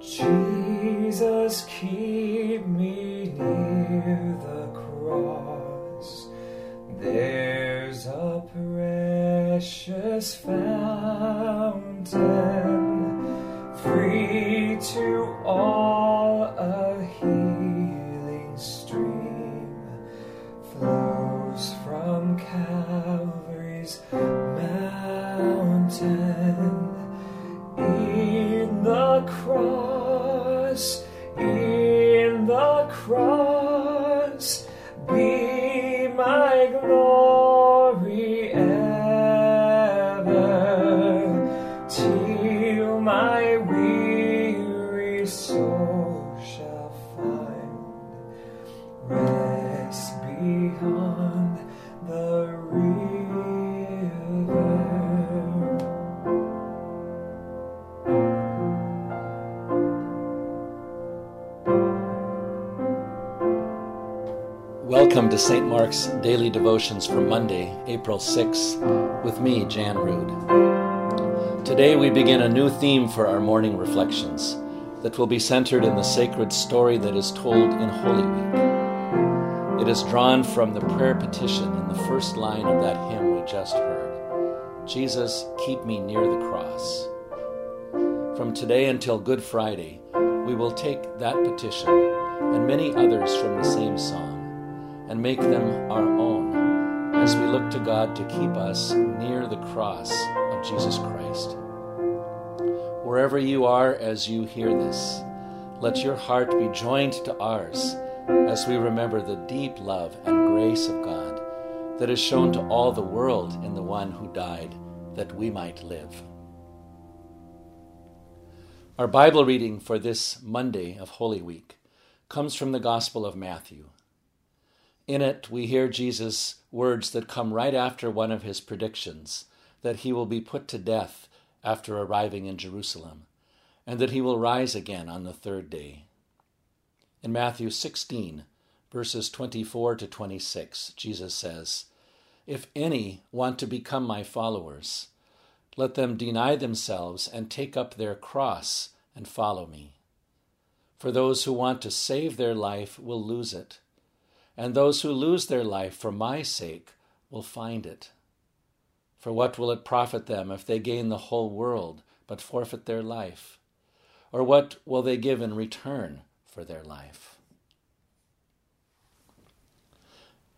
Jesus, keep me near the cross. There's a precious fountain, free to all, be Welcome to St. Mark's Daily Devotions for Monday, April 6, with me, Jan Rood. Today we begin a new theme for our morning reflections that will be centered in the sacred story that is told in Holy Week. It is drawn from the prayer petition in the first line of that hymn we just heard Jesus, keep me near the cross. From today until Good Friday, we will take that petition and many others from the same song and make them our own as we look to God to keep us near the cross of Jesus Christ. Wherever you are as you hear this, let your heart be joined to ours as we remember the deep love and grace of God that is shown to all the world in the one who died that we might live. Our Bible reading for this Monday of Holy Week comes from the Gospel of Matthew. In it, we hear Jesus' words that come right after one of his predictions that he will be put to death after arriving in Jerusalem, and that he will rise again on the third day. In Matthew 16, verses 24 to 26, Jesus says, If any want to become my followers, let them deny themselves and take up their cross and follow me. For those who want to save their life will lose it and those who lose their life for my sake will find it. For what will it profit them if they gain the whole world but forfeit their life? Or what will they give in return for their life?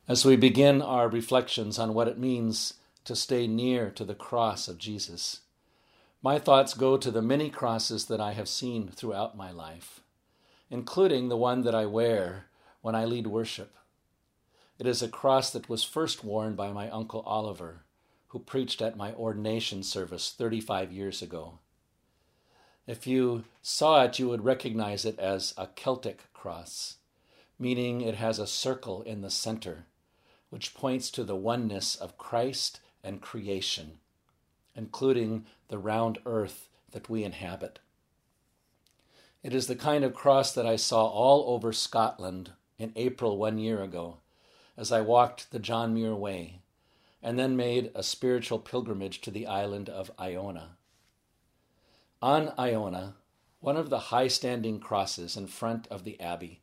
As we begin our reflections on what it means to stay near to the cross of Jesus, my thoughts go to the many crosses that I have seen throughout my life, including the one that I wear when I lead worship. It is a cross that was first worn by my Uncle Oliver, who preached at my ordination service 35 years ago. If you saw it, you would recognize it as a Celtic cross, meaning it has a circle in the center, which points to the oneness of Christ and creation, including the round earth that we inhabit. It is the kind of cross that I saw all over Scotland in April one year ago as I walked the John Muir Way, and then made a spiritual pilgrimage to the island of Iona. On Iona, one of the high standing crosses in front of the abbey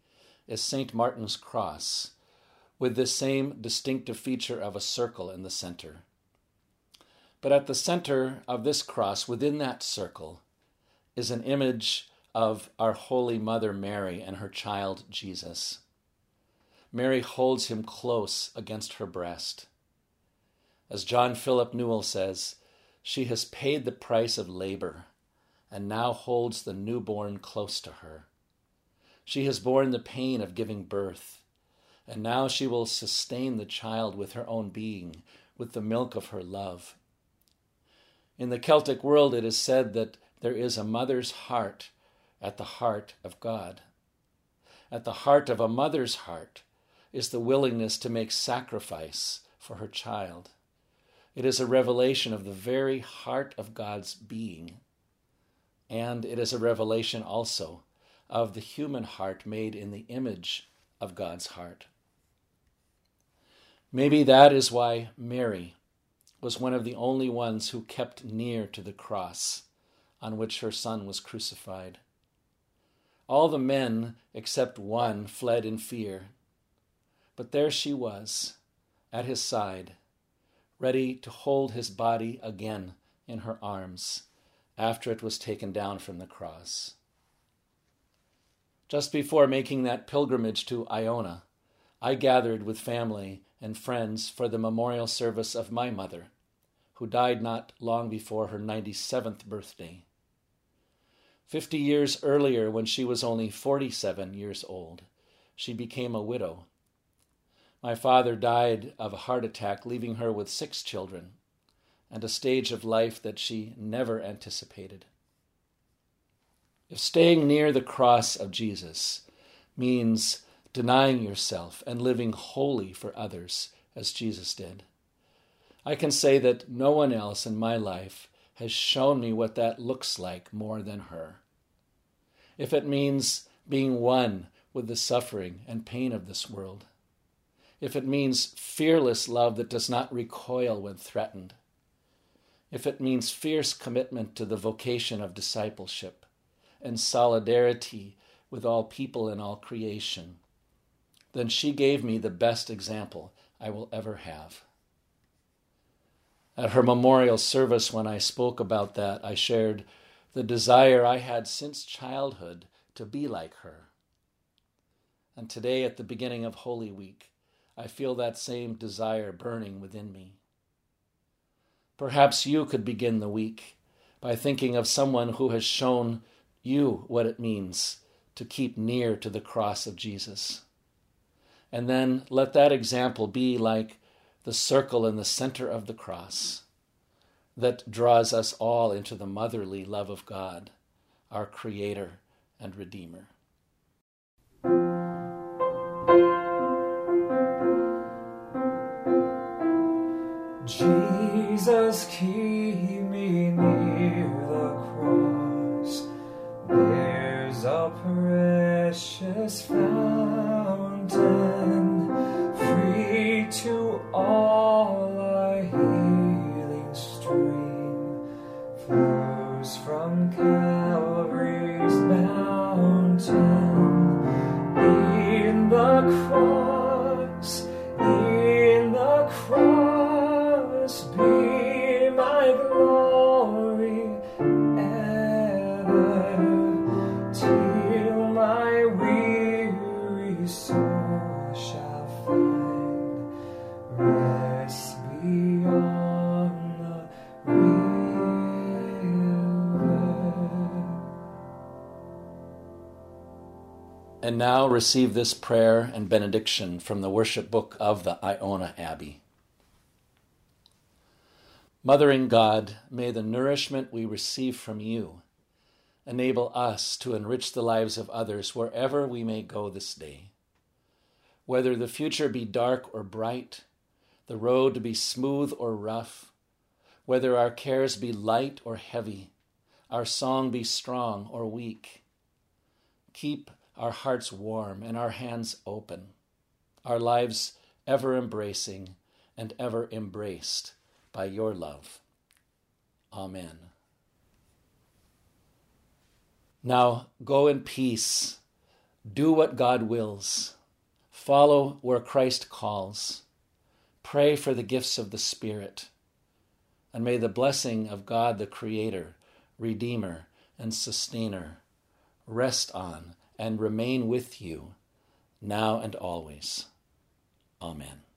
is St. Martin's Cross, with the same distinctive feature of a circle in the center. But at the center of this cross, within that circle, is an image of our Holy Mother Mary and her child Jesus. Mary holds him close against her breast. As John Philip Newell says, she has paid the price of labor and now holds the newborn close to her. She has borne the pain of giving birth, and now she will sustain the child with her own being, with the milk of her love. In the Celtic world, it is said that there is a mother's heart at the heart of God. At the heart of a mother's heart is the willingness to make sacrifice for her child. It is a revelation of the very heart of God's being. And it is a revelation also of the human heart made in the image of God's heart. Maybe that is why Mary was one of the only ones who kept near to the cross on which her son was crucified. All the men, except one, fled in fear. But there she was, at his side, ready to hold his body again in her arms after it was taken down from the cross. Just before making that pilgrimage to Iona, I gathered with family and friends for the memorial service of my mother, who died not long before her 97th birthday. Fifty years earlier, when she was only 47 years old, she became a widow. My father died of a heart attack, leaving her with six children and a stage of life that she never anticipated. If staying near the cross of Jesus means denying yourself and living wholly for others as Jesus did, I can say that no one else in my life has shown me what that looks like more than her. If it means being one with the suffering and pain of this world, if it means fearless love that does not recoil when threatened, if it means fierce commitment to the vocation of discipleship and solidarity with all people and all creation, then she gave me the best example I will ever have. At her memorial service, when I spoke about that, I shared the desire I had since childhood to be like her. And today, at the beginning of Holy Week, I feel that same desire burning within me. Perhaps you could begin the week by thinking of someone who has shown you what it means to keep near to the cross of Jesus. And then let that example be like the circle in the center of the cross that draws us all into the motherly love of God, our Creator and Redeemer. Jesus, keep me near the cross. There's a precious fountain, And now receive this prayer and benediction from the worship book of the Iona Abbey. Mother in God, may the nourishment we receive from you enable us to enrich the lives of others wherever we may go this day. Whether the future be dark or bright, the road be smooth or rough, whether our cares be light or heavy, our song be strong or weak, keep our hearts warm and our hands open, our lives ever embracing and ever embraced by your love. Amen. Now go in peace, do what God wills, follow where Christ calls, pray for the gifts of the Spirit, and may the blessing of God the Creator, Redeemer, and Sustainer rest on and remain with you now and always. Amen.